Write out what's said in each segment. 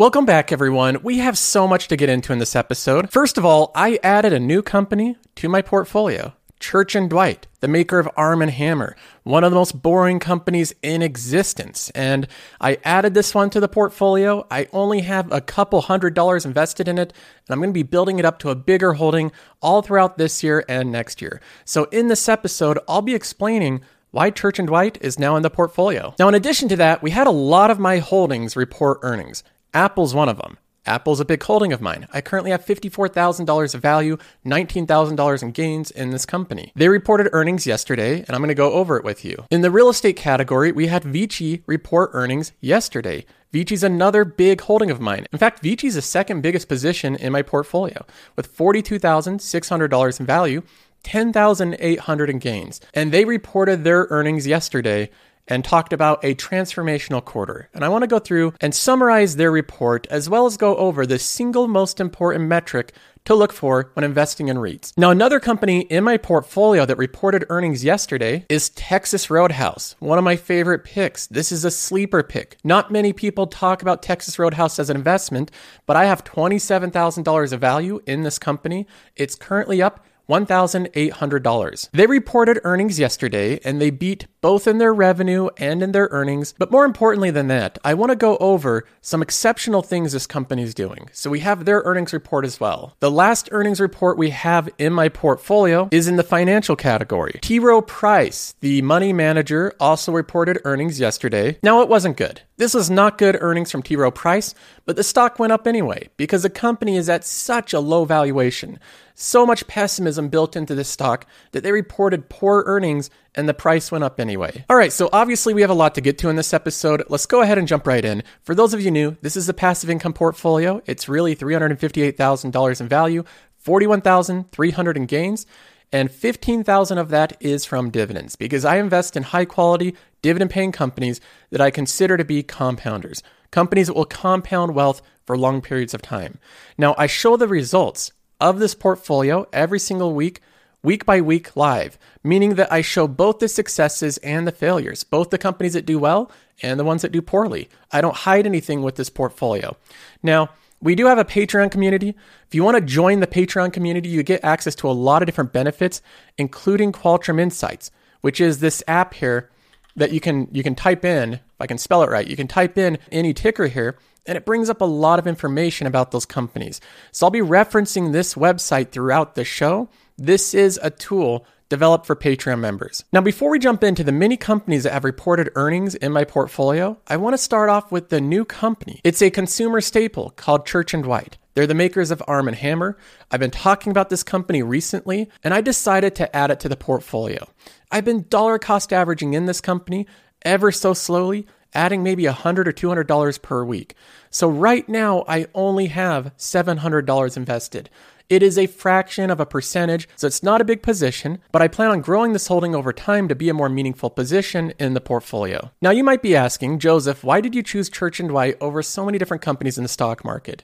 Welcome back, everyone. We have so much to get into in this episode. First of all, I added a new company to my portfolio. Church and Dwight, the maker of Arm and Hammer, one of the most boring companies in existence. And I added this one to the portfolio. I only have a couple hundred dollars invested in it, and I'm going to be building it up to a bigger holding all throughout this year and next year. So in this episode, I'll be explaining why Church and Dwight is now in the portfolio. Now, in addition to that, we had a lot of my holdings report earnings. Apple's one of them. Apple's a big holding of mine. I currently have $54,000 of value, $19,000 in gains in this company. They reported earnings yesterday, and I'm going to go over it with you. In the real estate category, we had Vici report earnings yesterday. Vici's another big holding of mine. In fact, Vici's the second biggest position in my portfolio with $42,600 in value, 10,800 in gains. And they reported their earnings yesterday and talked about a transformational quarter. And I want to go through and summarize their report as well as go over the single most important metric to look for when investing in REITs. Now, another company in my portfolio that reported earnings yesterday is Texas Roadhouse, one of my favorite picks. This is a sleeper pick. Not many people talk about Texas Roadhouse as an investment, but I have $27,000 of value in this company. It's currently up $1,800. They reported earnings yesterday and they beat both in their revenue and in their earnings. But more importantly than that, I want to go over some exceptional things this company is doing. So we have their earnings report as well. The last earnings report we have in my portfolio is in the financial category. T. Rowe Price, the money manager, also reported earnings yesterday. Now, it wasn't good. This was not good earnings from T. Rowe Price, but the stock went up anyway because the company is at such a low valuation. So much pessimism built into this stock that they reported poor earnings and the price went up anyway. All right, so obviously we have a lot to get to in this episode. Let's go ahead and jump right in. For those of you new, this is a passive income portfolio. It's really $358,000 in value, 41,300 in gains, and 15,000 of that is from dividends because I invest in high quality dividend paying companies that I consider to be compounders. Companies that will compound wealth for long periods of time. Now, I show the results of this portfolio every single week week by week live, meaning that I show both the successes and the failures, both the companies that do well and the ones that do poorly. I don't hide anything with this portfolio. Now, we do have a Patreon community. If you want to join the Patreon community, you get access to a lot of different benefits, including Qualtrim Insights, which is this app here that you can you can type in, if I can spell it right, you can type in any ticker here and it brings up a lot of information about those companies. So I'll be referencing this website throughout the show this is a tool developed for Patreon members. Now, before we jump into the many companies that have reported earnings in my portfolio, I want to start off with the new company. It's a consumer staple called Church and Dwight. They're the makers of Arm and Hammer. I've been talking about this company recently, and I decided to add it to the portfolio. I've been dollar cost averaging in this company ever so slowly, adding maybe 100 or $200 per week. So right now, I only have $700 invested. It is a fraction of a percentage, so it's not a big position, but I plan on growing this holding over time to be a more meaningful position in the portfolio. Now, you might be asking, Joseph, why did you choose Church and Dwight over so many different companies in the stock market?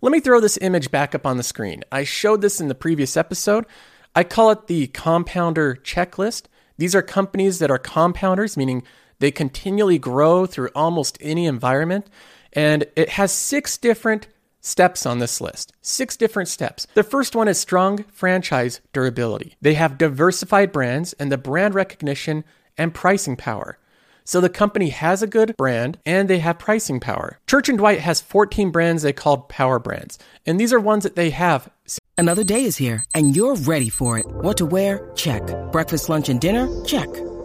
Let me throw this image back up on the screen. I showed this in the previous episode. I call it the compounder checklist. These are companies that are compounders, meaning they continually grow through almost any environment. And it has six different steps on this list. Six different steps. The first one is strong franchise durability. They have diversified brands and the brand recognition and pricing power. So the company has a good brand and they have pricing power. Church and Dwight has 14 brands they call power brands, and these are ones that they have. Another day is here and you're ready for it. What to wear? Check. Breakfast, lunch, and dinner? Check.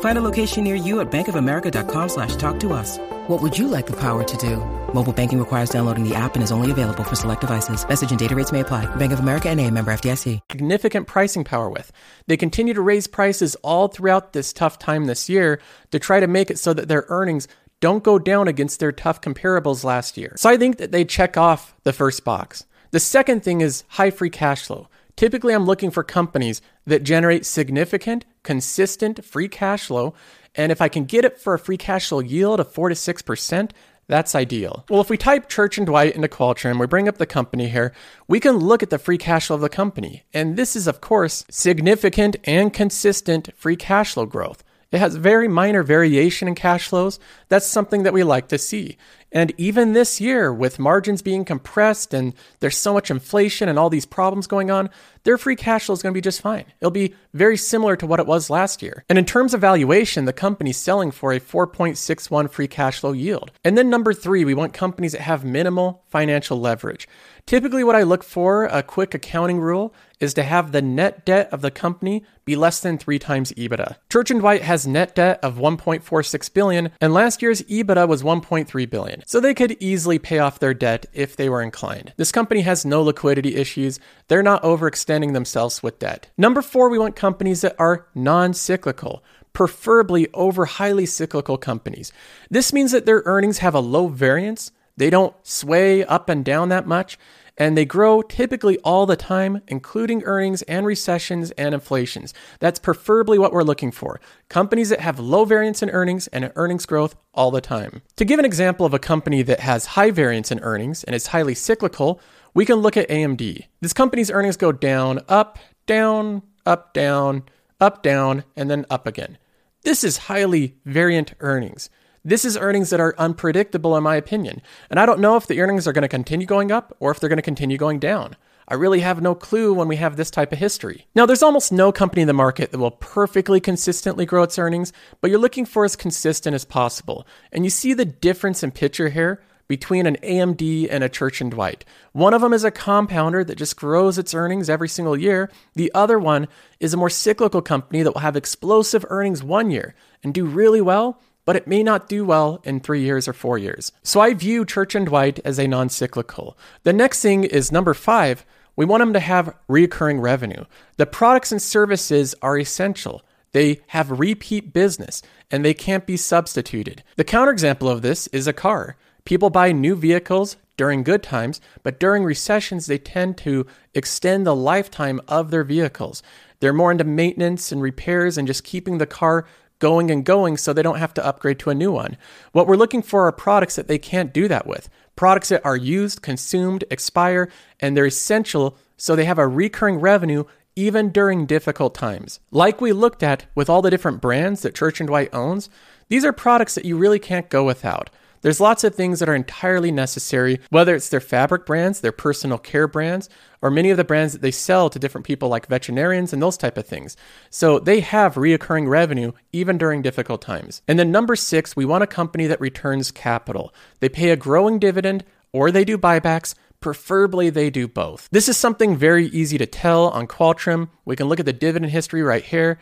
Find a location near you at bankofamerica.com slash talk to us. What would you like the power to do? Mobile banking requires downloading the app and is only available for select devices. Message and data rates may apply. Bank of America and a member FDIC. Significant pricing power with. They continue to raise prices all throughout this tough time this year to try to make it so that their earnings don't go down against their tough comparables last year. So I think that they check off the first box. The second thing is high free cash flow. Typically, I'm looking for companies that generate significant, consistent free cash flow. And if I can get it for a free cash flow yield of 4 to 6%, That's ideal. Well, if we type Church and Dwight into Qualtrim, we bring up the company here, we can look at the free cash flow of the company. And this is, of course, significant and consistent free cash flow growth. It has very minor variation in cash flows. That's something that we like to see. And even this year, with margins being compressed and there's so much inflation and all these problems going on, their free cash flow is going to be just fine. It'll be very similar to what it was last year. And in terms of valuation, the company's selling for a 4.61 free cash flow yield. And then number three, we want companies that have minimal financial leverage. Typically, what I look for, a quick accounting rule, is to have the net debt of the company be less than three times EBITDA. Church and Dwight has net debt of 1.46 billion, and last year's EBITDA was 1.3 billion, so they could easily pay off their debt if they were inclined. This company has no liquidity issues; they're not overextending themselves with debt. Number four, we want companies that are non-cyclical preferably over highly cyclical companies. This means that their earnings have a low variance, they don't sway up and down that much, and they grow typically all the time, including earnings and recessions and inflations. That's preferably what we're looking for. Companies that have low variance in earnings and earnings growth all the time. To give an example of a company that has high variance in earnings and is highly cyclical, we can look at AMD. This company's earnings go down, up, down, up, down, up, down, and then up again. This is highly variant earnings. This is earnings that are unpredictable, in my opinion. And I don't know if the earnings are going to continue going up or if they're going to continue going down. I really have no clue when we have this type of history. Now, there's almost no company in the market that will perfectly consistently grow its earnings, but you're looking for as consistent as possible. And you see the difference in picture here between an AMD and a Church and Dwight. One of them is a compounder that just grows its earnings every single year. The other one is a more cyclical company that will have explosive earnings one year and do really well but it may not do well in three years or four years. So I view Church and Dwight as a non cyclical. The next thing is number five, we want them to have recurring revenue. The products and services are essential. They have repeat business and they can't be substituted. The counterexample of this is a car. People buy new vehicles during good times, but during recessions, they tend to extend the lifetime of their vehicles. They're more into maintenance and repairs and just keeping the car going and going so they don't have to upgrade to a new one. What we're looking for are products that they can't do that with. Products that are used, consumed, expire, and they're essential so they have a recurring revenue even during difficult times. Like we looked at with all the different brands that Church and Dwight owns, these are products that you really can't go without. There's lots of things that are entirely necessary, whether it's their fabric brands, their personal care brands, or many of the brands that they sell to different people like veterinarians and those type of things. So they have reoccurring revenue even during difficult times. And then number six, we want a company that returns capital. They pay a growing dividend or they do buybacks. Preferably, they do both. This is something very easy to tell on Qualtrim. We can look at the dividend history right here.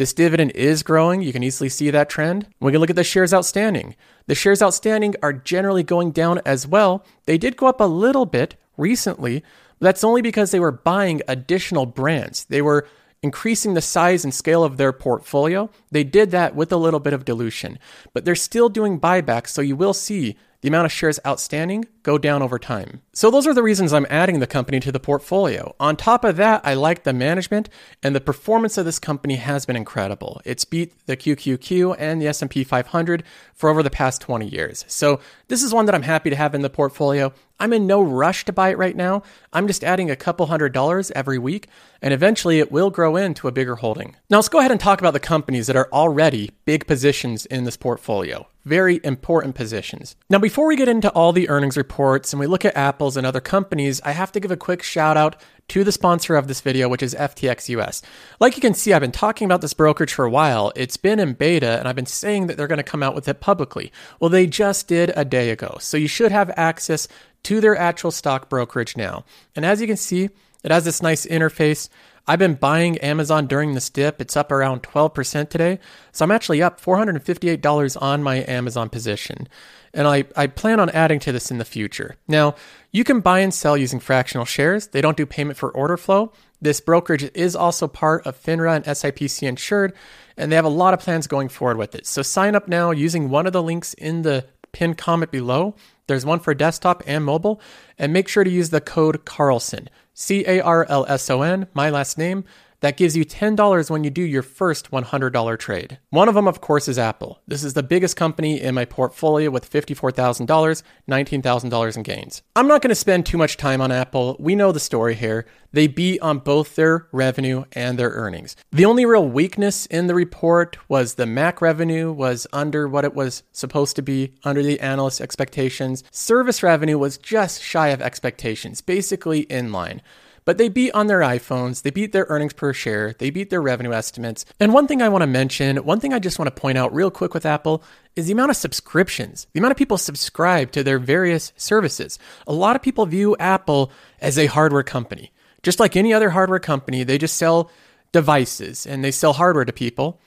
This dividend is growing. You can easily see that trend. We can look at the shares outstanding. The shares outstanding are generally going down as well. They did go up a little bit recently, but that's only because they were buying additional brands. They were increasing the size and scale of their portfolio. They did that with a little bit of dilution, but they're still doing buybacks, so you will see the amount of shares outstanding go down over time. So those are the reasons I'm adding the company to the portfolio. On top of that, I like the management and the performance of this company has been incredible. It's beat the QQQ and the S&P 500 for over the past 20 years. So this is one that I'm happy to have in the portfolio. I'm in no rush to buy it right now. I'm just adding a couple hundred dollars every week, and eventually it will grow into a bigger holding. Now let's go ahead and talk about the companies that are already big positions in this portfolio. Very important positions. Now, before we get into all the earnings reports and we look at Apple's and other companies, I have to give a quick shout out to the sponsor of this video, which is FTX US. Like you can see, I've been talking about this brokerage for a while. It's been in beta, and I've been saying that they're going to come out with it publicly. Well, they just did a day ago. So you should have access to their actual stock brokerage now. And as you can see, it has this nice interface. I've been buying Amazon during this dip. It's up around 12% today. So I'm actually up $458 on my Amazon position. And I, I plan on adding to this in the future. Now, you can buy and sell using fractional shares. They don't do payment for order flow. This brokerage is also part of FINRA and SIPC insured, and they have a lot of plans going forward with it. So sign up now using one of the links in the pinned comment below. There's one for desktop and mobile, and make sure to use the code Carlson, C A R L S O N, my last name. That gives you $10 when you do your first $100 trade. One of them, of course, is Apple. This is the biggest company in my portfolio with $54,000, $19,000 in gains. I'm not going to spend too much time on Apple. We know the story here. They beat on both their revenue and their earnings. The only real weakness in the report was the Mac revenue was under what it was supposed to be, under the analyst expectations. Service revenue was just shy of expectations, basically in line. But they beat on their iPhones, they beat their earnings per share, they beat their revenue estimates. And one thing I want to mention, one thing I just want to point out real quick with Apple is the amount of subscriptions, the amount of people subscribe to their various services. A lot of people view Apple as a hardware company. Just like any other hardware company, they just sell devices and they sell hardware to people.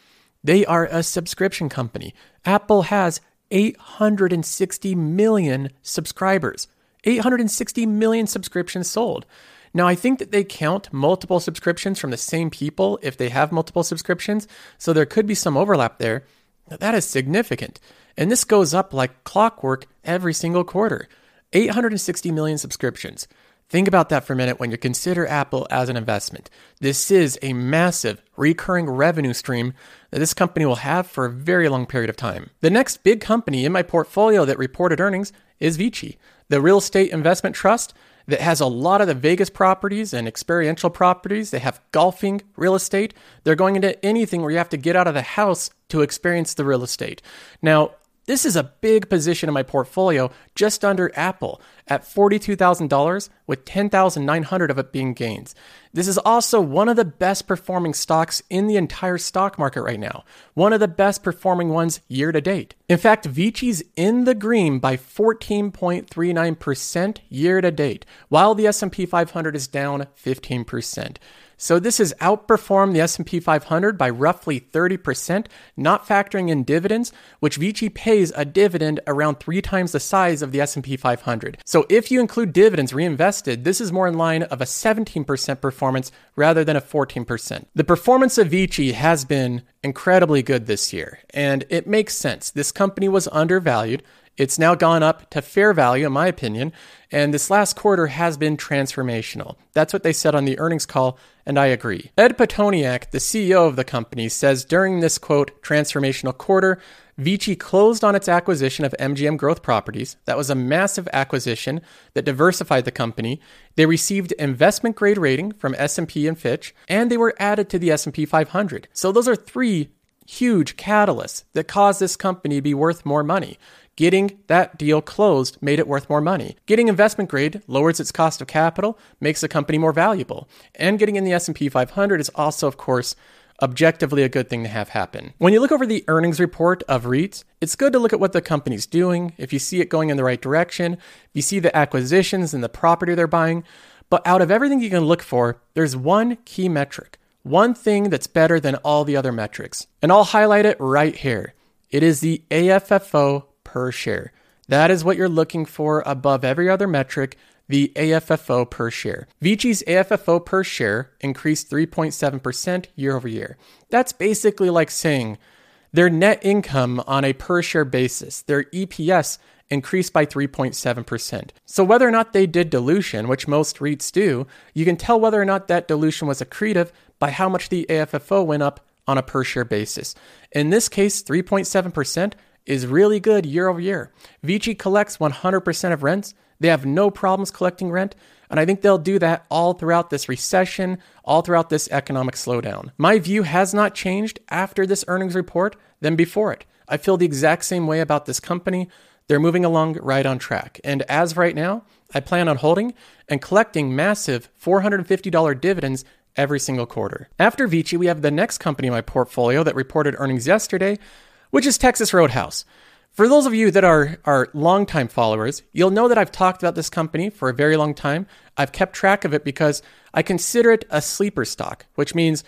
They are a subscription company. Apple has 860 million subscribers, 860 million subscriptions sold. Now, I think that they count multiple subscriptions from the same people if they have multiple subscriptions, so there could be some overlap there. That is significant. And this goes up like clockwork every single quarter. 860 million subscriptions. Think about that for a minute when you consider Apple as an investment. This is a massive recurring revenue stream that this company will have for a very long period of time. The next big company in my portfolio that reported earnings is Vici, the real estate investment trust that has a lot of the Vegas properties and experiential properties. They have golfing, real estate. They're going into anything where you have to get out of the house to experience the real estate. Now, this is a big position in my portfolio, just under Apple at $42,000 with 10,900 of it being gains. This is also one of the best performing stocks in the entire stock market right now. One of the best performing ones year to date. In fact, Vici's in the green by 14.39% year to date, while the S&P 500 is down 15%. So this has outperformed the S&P 500 by roughly 30%, not factoring in dividends, which Vici pays a dividend around 3 times the size of the S&P 500. So if you include dividends reinvested, this is more in line of a 17% performance rather than a 14%. The performance of Vici has been incredibly good this year, and it makes sense. This company was undervalued. It's now gone up to fair value, in my opinion, and this last quarter has been transformational. That's what they said on the earnings call, and I agree. Ed Pitoniak, the CEO of the company, says during this quote, transformational quarter, Vici closed on its acquisition of MGM Growth Properties. That was a massive acquisition that diversified the company. They received investment grade rating from S&P and Fitch, and they were added to the S&P 500. So those are three huge catalysts that caused this company to be worth more money. Getting that deal closed made it worth more money. Getting investment grade lowers its cost of capital, makes the company more valuable. And getting in the S&P 500 is also of course objectively a good thing to have happen. When you look over the earnings report of REITs, it's good to look at what the company's doing, if you see it going in the right direction, if you see the acquisitions and the property they're buying. But out of everything you can look for, there's one key metric, one thing that's better than all the other metrics. And I'll highlight it right here. It is the AFFO per share. That is what you're looking for above every other metric, the AFFO per share. Vici's AFFO per share increased 3.7% year over year. That's basically like saying their net income on a per share basis, their EPS increased by 3.7%. So whether or not they did dilution, which most REITs do, you can tell whether or not that dilution was accretive by how much the AFFO went up on a per share basis. In this case, 3.7% is really good year over year. Vici collects 100% of rents. They have no problems collecting rent. And I think they'll do that all throughout this recession, all throughout this economic slowdown. My view has not changed after this earnings report than before it. I feel the exact same way about this company. They're moving along right on track. And as right now, I plan on holding and collecting massive $450 dividends every single quarter. After Vici, we have the next company in my portfolio that reported earnings yesterday, which is Texas Roadhouse. For those of you that are, are longtime followers, you'll know that I've talked about this company for a very long time. I've kept track of it because I consider it a sleeper stock, which means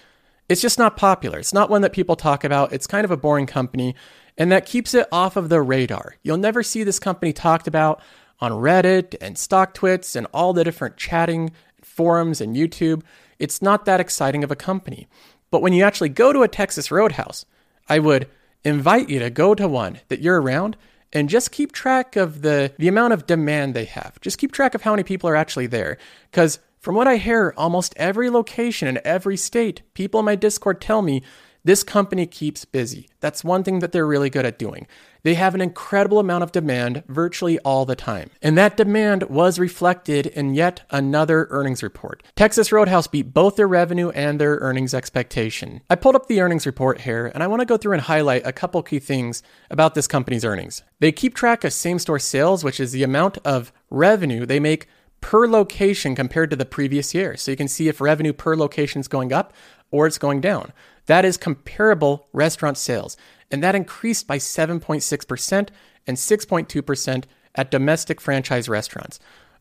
it's just not popular. It's not one that people talk about. It's kind of a boring company, and that keeps it off of the radar. You'll never see this company talked about on Reddit and stock StockTwits and all the different chatting forums and YouTube. It's not that exciting of a company. But when you actually go to a Texas Roadhouse, I would invite you to go to one that you're around and just keep track of the, the amount of demand they have. Just keep track of how many people are actually there. Because from what I hear, almost every location in every state, people in my Discord tell me this company keeps busy. That's one thing that they're really good at doing. They have an incredible amount of demand virtually all the time. And that demand was reflected in yet another earnings report. Texas Roadhouse beat both their revenue and their earnings expectation. I pulled up the earnings report here, and I want to go through and highlight a couple key things about this company's earnings. They keep track of same store sales, which is the amount of revenue they make per location compared to the previous year. So you can see if revenue per location is going up or it's going down. That is comparable restaurant sales, and that increased by 7.6% and 6.2% at domestic franchise restaurants.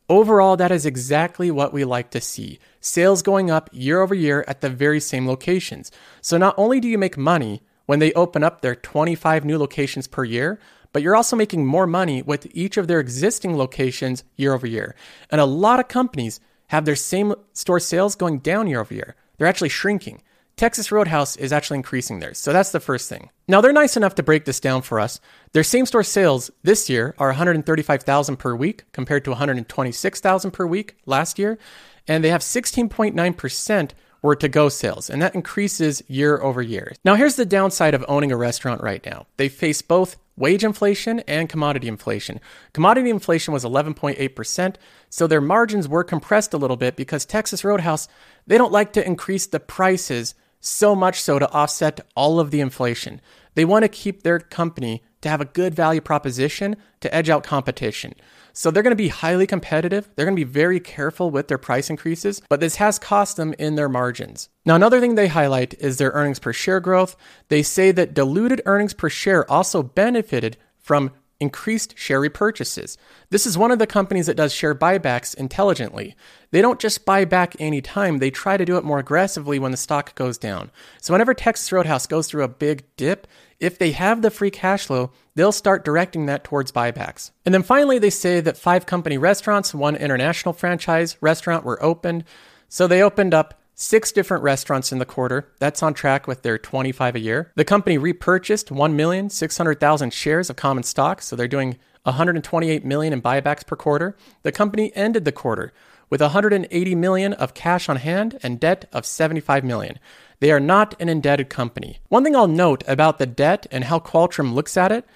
Overall, that is exactly what we like to see sales going up year over year at the very same locations. So not only do you make money when they open up their 25 new locations per year, but you're also making more money with each of their existing locations year over year. And a lot of companies have their same store sales going down year over year, they're actually shrinking. Texas Roadhouse is actually increasing theirs. So that's the first thing. Now they're nice enough to break this down for us. Their same-store sales this year are 135,000 per week compared to 126,000 per week last year, and they have 16.9% were to go sales, and that increases year over year. Now, here's the downside of owning a restaurant right now they face both wage inflation and commodity inflation. Commodity inflation was 11.8%, so their margins were compressed a little bit because Texas Roadhouse, they don't like to increase the prices so much so to offset all of the inflation. They want to keep their company to have a good value proposition to edge out competition. So they're going to be highly competitive. They're going to be very careful with their price increases, but this has cost them in their margins. Now, another thing they highlight is their earnings per share growth. They say that diluted earnings per share also benefited from increased share repurchases. This is one of the companies that does share buybacks intelligently. They don't just buy back any time, they try to do it more aggressively when the stock goes down. So whenever Texas Roadhouse goes through a big dip, if they have the free cash flow, they'll start directing that towards buybacks. And then finally, they say that five company restaurants, one international franchise restaurant were opened. So they opened up six different restaurants in the quarter. That's on track with their 25 a year. The company repurchased 1,600,000 shares of common stock, so they're doing 128 million in buybacks per quarter. The company ended the quarter with 180 million of cash on hand and debt of 75 million. They are not an indebted company. One thing I'll note about the debt and how Qualtrim looks at it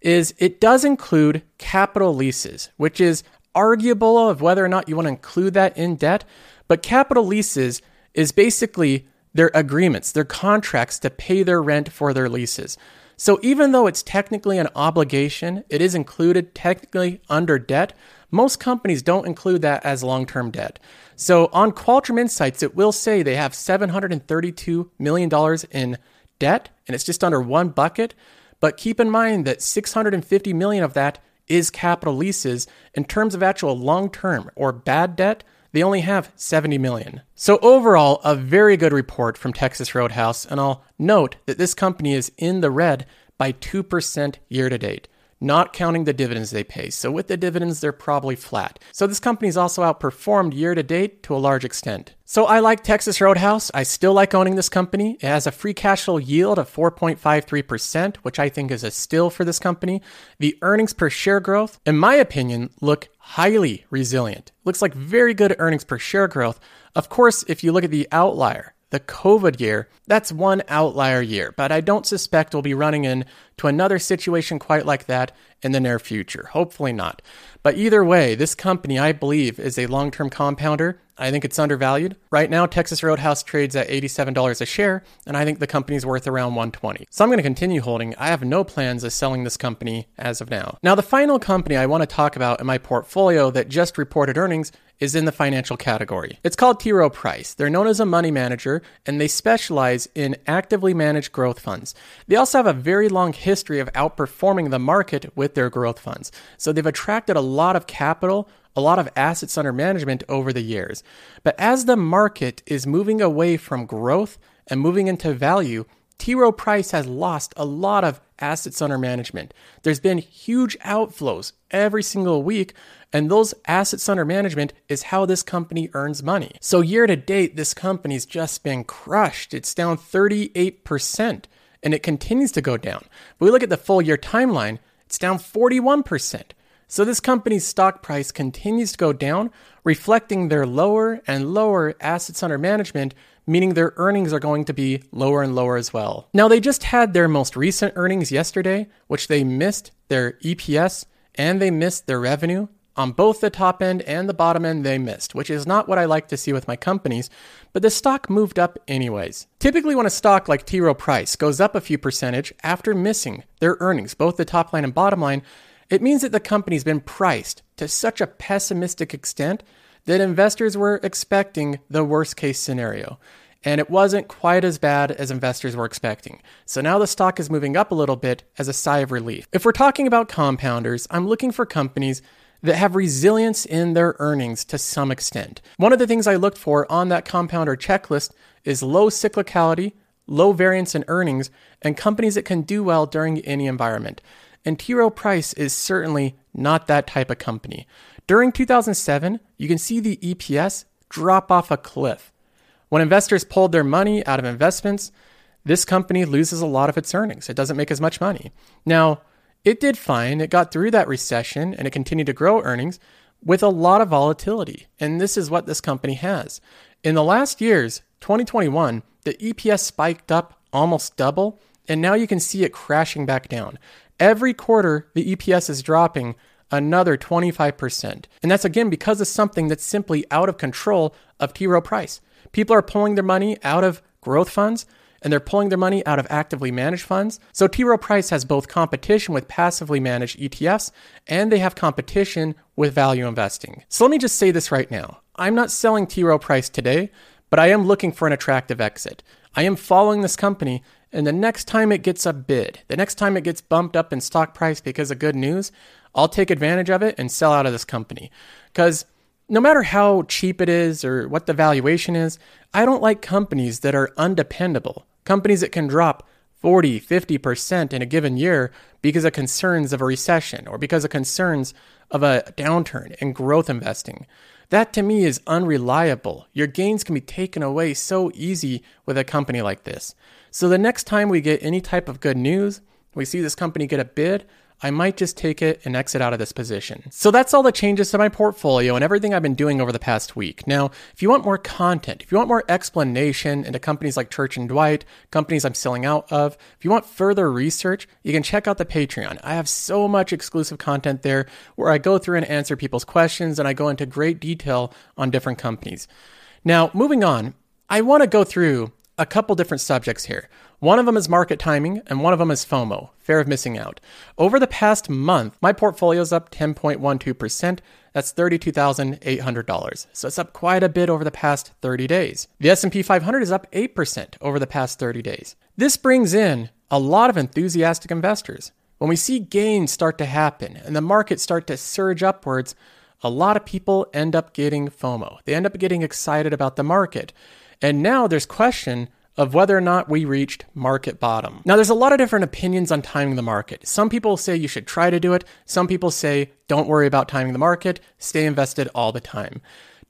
is it does include capital leases, which is arguable of whether or not you want to include that in debt, but capital leases is basically their agreements, their contracts to pay their rent for their leases. So even though it's technically an obligation, it is included technically under debt. Most companies don't include that as long term debt. So on Qualtrim Insights, it will say they have $732 million in debt, and it's just under one bucket. But keep in mind that 650 million of that is capital leases. In terms of actual long term or bad debt, they only have 70 million. So overall, a very good report from Texas Roadhouse, and I'll note that this company is in the red by 2% year to date not counting the dividends they pay. So with the dividends, they're probably flat. So this company's also outperformed year to date to a large extent. So I like Texas Roadhouse. I still like owning this company. It has a free cash flow yield of 4.53%, which I think is a still for this company. The earnings per share growth, in my opinion, look highly resilient. Looks like very good earnings per share growth. Of course, if you look at the outlier, the COVID year, that's one outlier year, but I don't suspect we'll be running into another situation quite like that in the near future. Hopefully not. But either way, this company, I believe, is a long term compounder. I think it's undervalued. Right now, Texas Roadhouse trades at $87 a share, and I think the company's worth around 120. So I'm going to continue holding. I have no plans of selling this company as of now. Now, the final company I want to talk about in my portfolio that just reported earnings is in the financial category. It's called T. Rowe Price. They're known as a money manager and they specialize in actively managed growth funds. They also have a very long of outperforming the market with their growth funds. So they've attracted a lot of capital, a lot of assets under management over the years. But as the market is moving away from growth and moving into value, T. Rowe Price has lost a lot of assets under management. There's been huge outflows every single week, and those assets under management is how this company earns money. So, year to date, this company's just been crushed. It's down 38%, and it continues to go down. But we look at the full year timeline, It's down 41%. So this company's stock price continues to go down, reflecting their lower and lower assets under management, meaning their earnings are going to be lower and lower as well. Now, they just had their most recent earnings yesterday, which they missed their EPS and they missed their revenue. On both the top end and the bottom end, they missed, which is not what I like to see with my companies, but the stock moved up anyways. Typically, when a stock like T. Rowe Price goes up a few percentage after missing their earnings, both the top line and bottom line, it means that the company's been priced to such a pessimistic extent that investors were expecting the worst case scenario. And it wasn't quite as bad as investors were expecting. So now the stock is moving up a little bit as a sigh of relief. If we're talking about compounders, I'm looking for companies that have resilience in their earnings to some extent. One of the things I looked for on that compounder checklist is low cyclicality, low variance in earnings, and companies that can do well during any environment. And T. Rowe Price is certainly not that type of company. During 2007, you can see the EPS drop off a cliff. When investors pulled their money out of investments, this company loses a lot of its earnings. It doesn't make as much money. Now, it did fine. It got through that recession and it continued to grow earnings with a lot of volatility. And this is what this company has. In the last years, 2021, the EPS spiked up almost double, and now you can see it crashing back down. Every quarter, the EPS is dropping another 25%. And that's again because of something that's simply out of control of T. Rowe Price. People are pulling their money out of growth funds and they're pulling their money out of actively managed funds. So T. Rowe Price has both competition with passively managed ETFs and they have competition with value investing. So let me just say this right now. I'm not selling T. Rowe Price today, but I am looking for an attractive exit. I am following this company and the next time it gets a bid, the next time it gets bumped up in stock price because of good news, I'll take advantage of it and sell out of this company. Because no matter how cheap it is or what the valuation is, I don't like companies that are undependable, companies that can drop 40, 50% in a given year because of concerns of a recession or because of concerns of a downturn in growth investing. That to me is unreliable. Your gains can be taken away so easy with a company like this. So the next time we get any type of good news, we see this company get a bid, I might just take it and exit out of this position. So that's all the changes to my portfolio and everything I've been doing over the past week. Now, if you want more content, if you want more explanation into companies like Church and Dwight, companies I'm selling out of, if you want further research, you can check out the Patreon. I have so much exclusive content there where I go through and answer people's questions and I go into great detail on different companies. Now, moving on, I want to go through a couple different subjects here. One of them is market timing, and one of them is FOMO, fear of missing out. Over the past month, my portfolio is up 10.12%. That's $32,800. So it's up quite a bit over the past 30 days. The S&P 500 is up 8% over the past 30 days. This brings in a lot of enthusiastic investors. When we see gains start to happen and the market start to surge upwards, a lot of people end up getting FOMO. They end up getting excited about the market. And now there's question of whether or not we reached market bottom. Now, there's a lot of different opinions on timing the market. Some people say you should try to do it. Some people say don't worry about timing the market, stay invested all the time.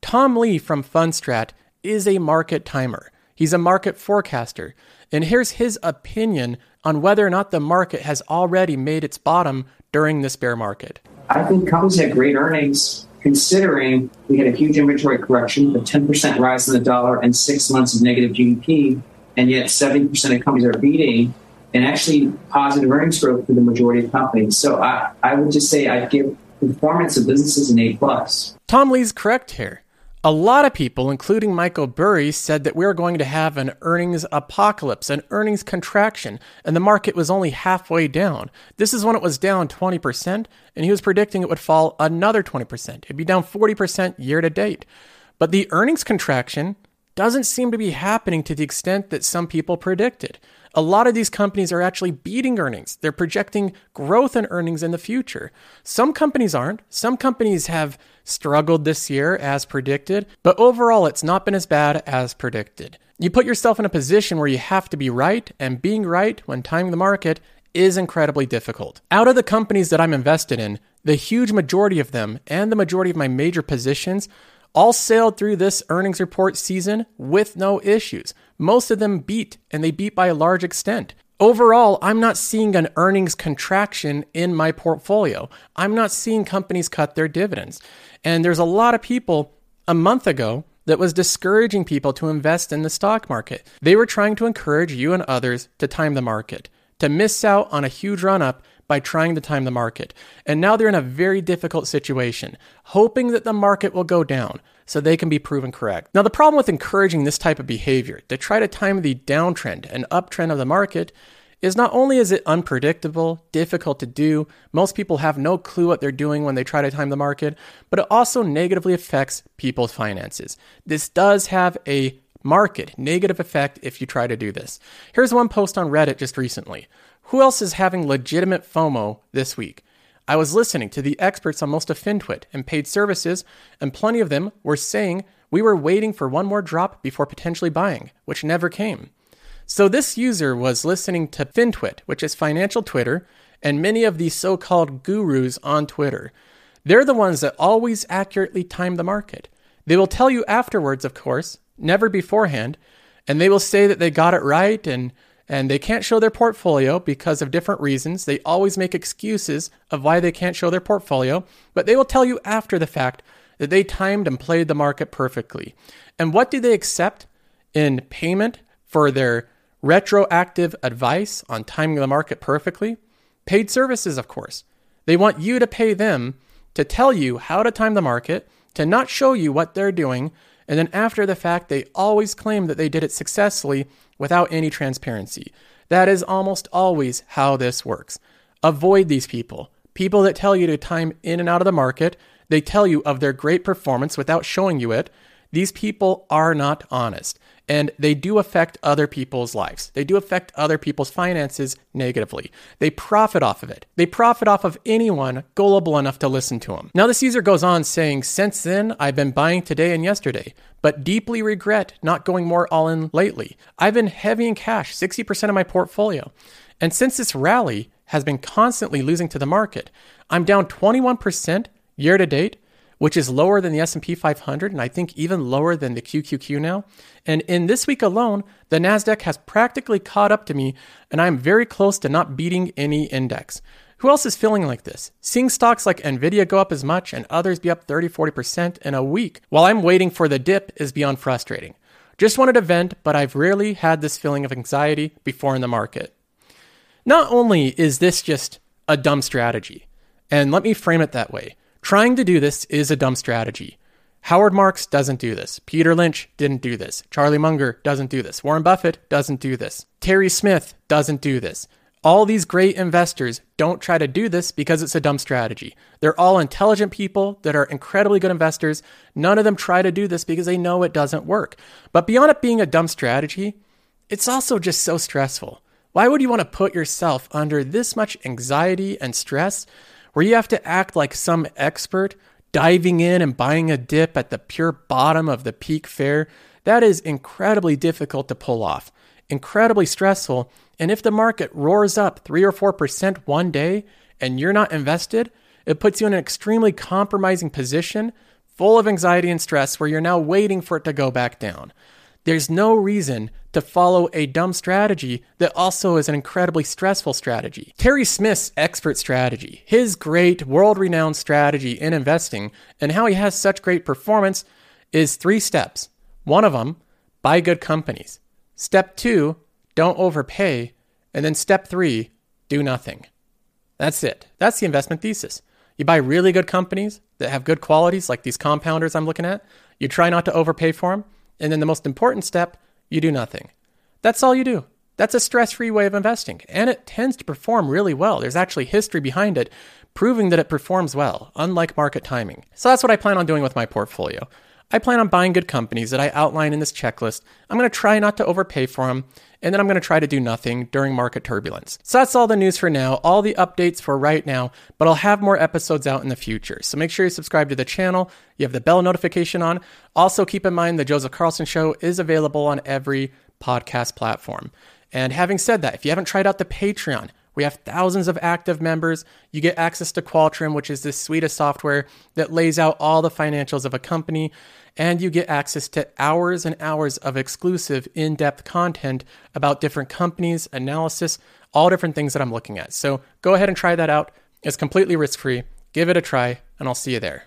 Tom Lee from Fundstrat is a market timer. He's a market forecaster. And here's his opinion on whether or not the market has already made its bottom during this bear market. I think companies had great earnings considering we had a huge inventory correction, a 10% rise in the dollar, and six months of negative GDP and yet 70% of companies are beating and actually positive earnings growth for the majority of companies. So I, I would just say I'd give performance of businesses an A plus. Tom Lee's correct here. A lot of people, including Michael Burry, said that we are going to have an earnings apocalypse, an earnings contraction, and the market was only halfway down. This is when it was down 20%, and he was predicting it would fall another 20%. It'd be down 40% year to date. But the earnings contraction doesn't seem to be happening to the extent that some people predicted. A lot of these companies are actually beating earnings. They're projecting growth in earnings in the future. Some companies aren't. Some companies have struggled this year as predicted, but overall, it's not been as bad as predicted. You put yourself in a position where you have to be right, and being right when timing the market is incredibly difficult. Out of the companies that I'm invested in, the huge majority of them and the majority of my major positions all sailed through this earnings report season with no issues. Most of them beat, and they beat by a large extent. Overall, I'm not seeing an earnings contraction in my portfolio. I'm not seeing companies cut their dividends. And there's a lot of people a month ago that was discouraging people to invest in the stock market. They were trying to encourage you and others to time the market, to miss out on a huge run up by trying to time the market. And now they're in a very difficult situation, hoping that the market will go down so they can be proven correct. Now, the problem with encouraging this type of behavior to try to time the downtrend and uptrend of the market is not only is it unpredictable, difficult to do, most people have no clue what they're doing when they try to time the market, but it also negatively affects people's finances. This does have a market negative effect if you try to do this. Here's one post on Reddit just recently. Who else is having legitimate FOMO this week? I was listening to the experts on most of FinTwit and paid services, and plenty of them were saying we were waiting for one more drop before potentially buying, which never came. So this user was listening to FinTwit, which is financial Twitter, and many of these so called gurus on Twitter. They're the ones that always accurately time the market. They will tell you afterwards, of course, never beforehand, and they will say that they got it right and and they can't show their portfolio because of different reasons. They always make excuses of why they can't show their portfolio, but they will tell you after the fact that they timed and played the market perfectly. And what do they accept in payment for their retroactive advice on timing the market perfectly? Paid services, of course. They want you to pay them to tell you how to time the market, to not show you what they're doing, and then after the fact, they always claim that they did it successfully without any transparency. That is almost always how this works. Avoid these people. People that tell you to time in and out of the market, they tell you of their great performance without showing you it. These people are not honest and they do affect other people's lives. They do affect other people's finances negatively. They profit off of it. They profit off of anyone gullible enough to listen to them. Now, the Caesar goes on saying, Since then, I've been buying today and yesterday, but deeply regret not going more all in lately. I've been heavy in cash, 60% of my portfolio. And since this rally has been constantly losing to the market, I'm down 21% year to date which is lower than the S&P 500 and I think even lower than the QQQ now. And in this week alone, the Nasdaq has practically caught up to me and I'm very close to not beating any index. Who else is feeling like this? Seeing stocks like Nvidia go up as much and others be up 30, 40% in a week while I'm waiting for the dip is beyond frustrating. Just wanted to vent, but I've rarely had this feeling of anxiety before in the market. Not only is this just a dumb strategy, and let me frame it that way. Trying to do this is a dumb strategy. Howard Marks doesn't do this. Peter Lynch didn't do this. Charlie Munger doesn't do this. Warren Buffett doesn't do this. Terry Smith doesn't do this. All these great investors don't try to do this because it's a dumb strategy. They're all intelligent people that are incredibly good investors. None of them try to do this because they know it doesn't work. But beyond it being a dumb strategy, it's also just so stressful. Why would you want to put yourself under this much anxiety and stress where you have to act like some expert diving in and buying a dip at the pure bottom of the peak fair, that is incredibly difficult to pull off, incredibly stressful. And if the market roars up 3 or 4% one day and you're not invested, it puts you in an extremely compromising position, full of anxiety and stress, where you're now waiting for it to go back down. There's no reason to follow a dumb strategy that also is an incredibly stressful strategy. Terry Smith's expert strategy, his great world renowned strategy in investing, and how he has such great performance is three steps. One of them, buy good companies. Step two, don't overpay. And then step three, do nothing. That's it. That's the investment thesis. You buy really good companies that have good qualities, like these compounders I'm looking at. You try not to overpay for them and then the most important step, you do nothing. That's all you do. That's a stress free way of investing, and it tends to perform really well. There's actually history behind it proving that it performs well, unlike market timing. So that's what I plan on doing with my portfolio. I plan on buying good companies that I outline in this checklist. I'm going to try not to overpay for them, and then I'm going to try to do nothing during market turbulence. So that's all the news for now, all the updates for right now, but I'll have more episodes out in the future. So make sure you subscribe to the channel, you have the bell notification on. Also, keep in mind the Joseph Carlson Show is available on every podcast platform. And having said that, if you haven't tried out the Patreon, We have thousands of active members. You get access to Qualtrim, which is this suite of software that lays out all the financials of a company. And you get access to hours and hours of exclusive, in depth content about different companies, analysis, all different things that I'm looking at. So go ahead and try that out. It's completely risk free. Give it a try, and I'll see you there.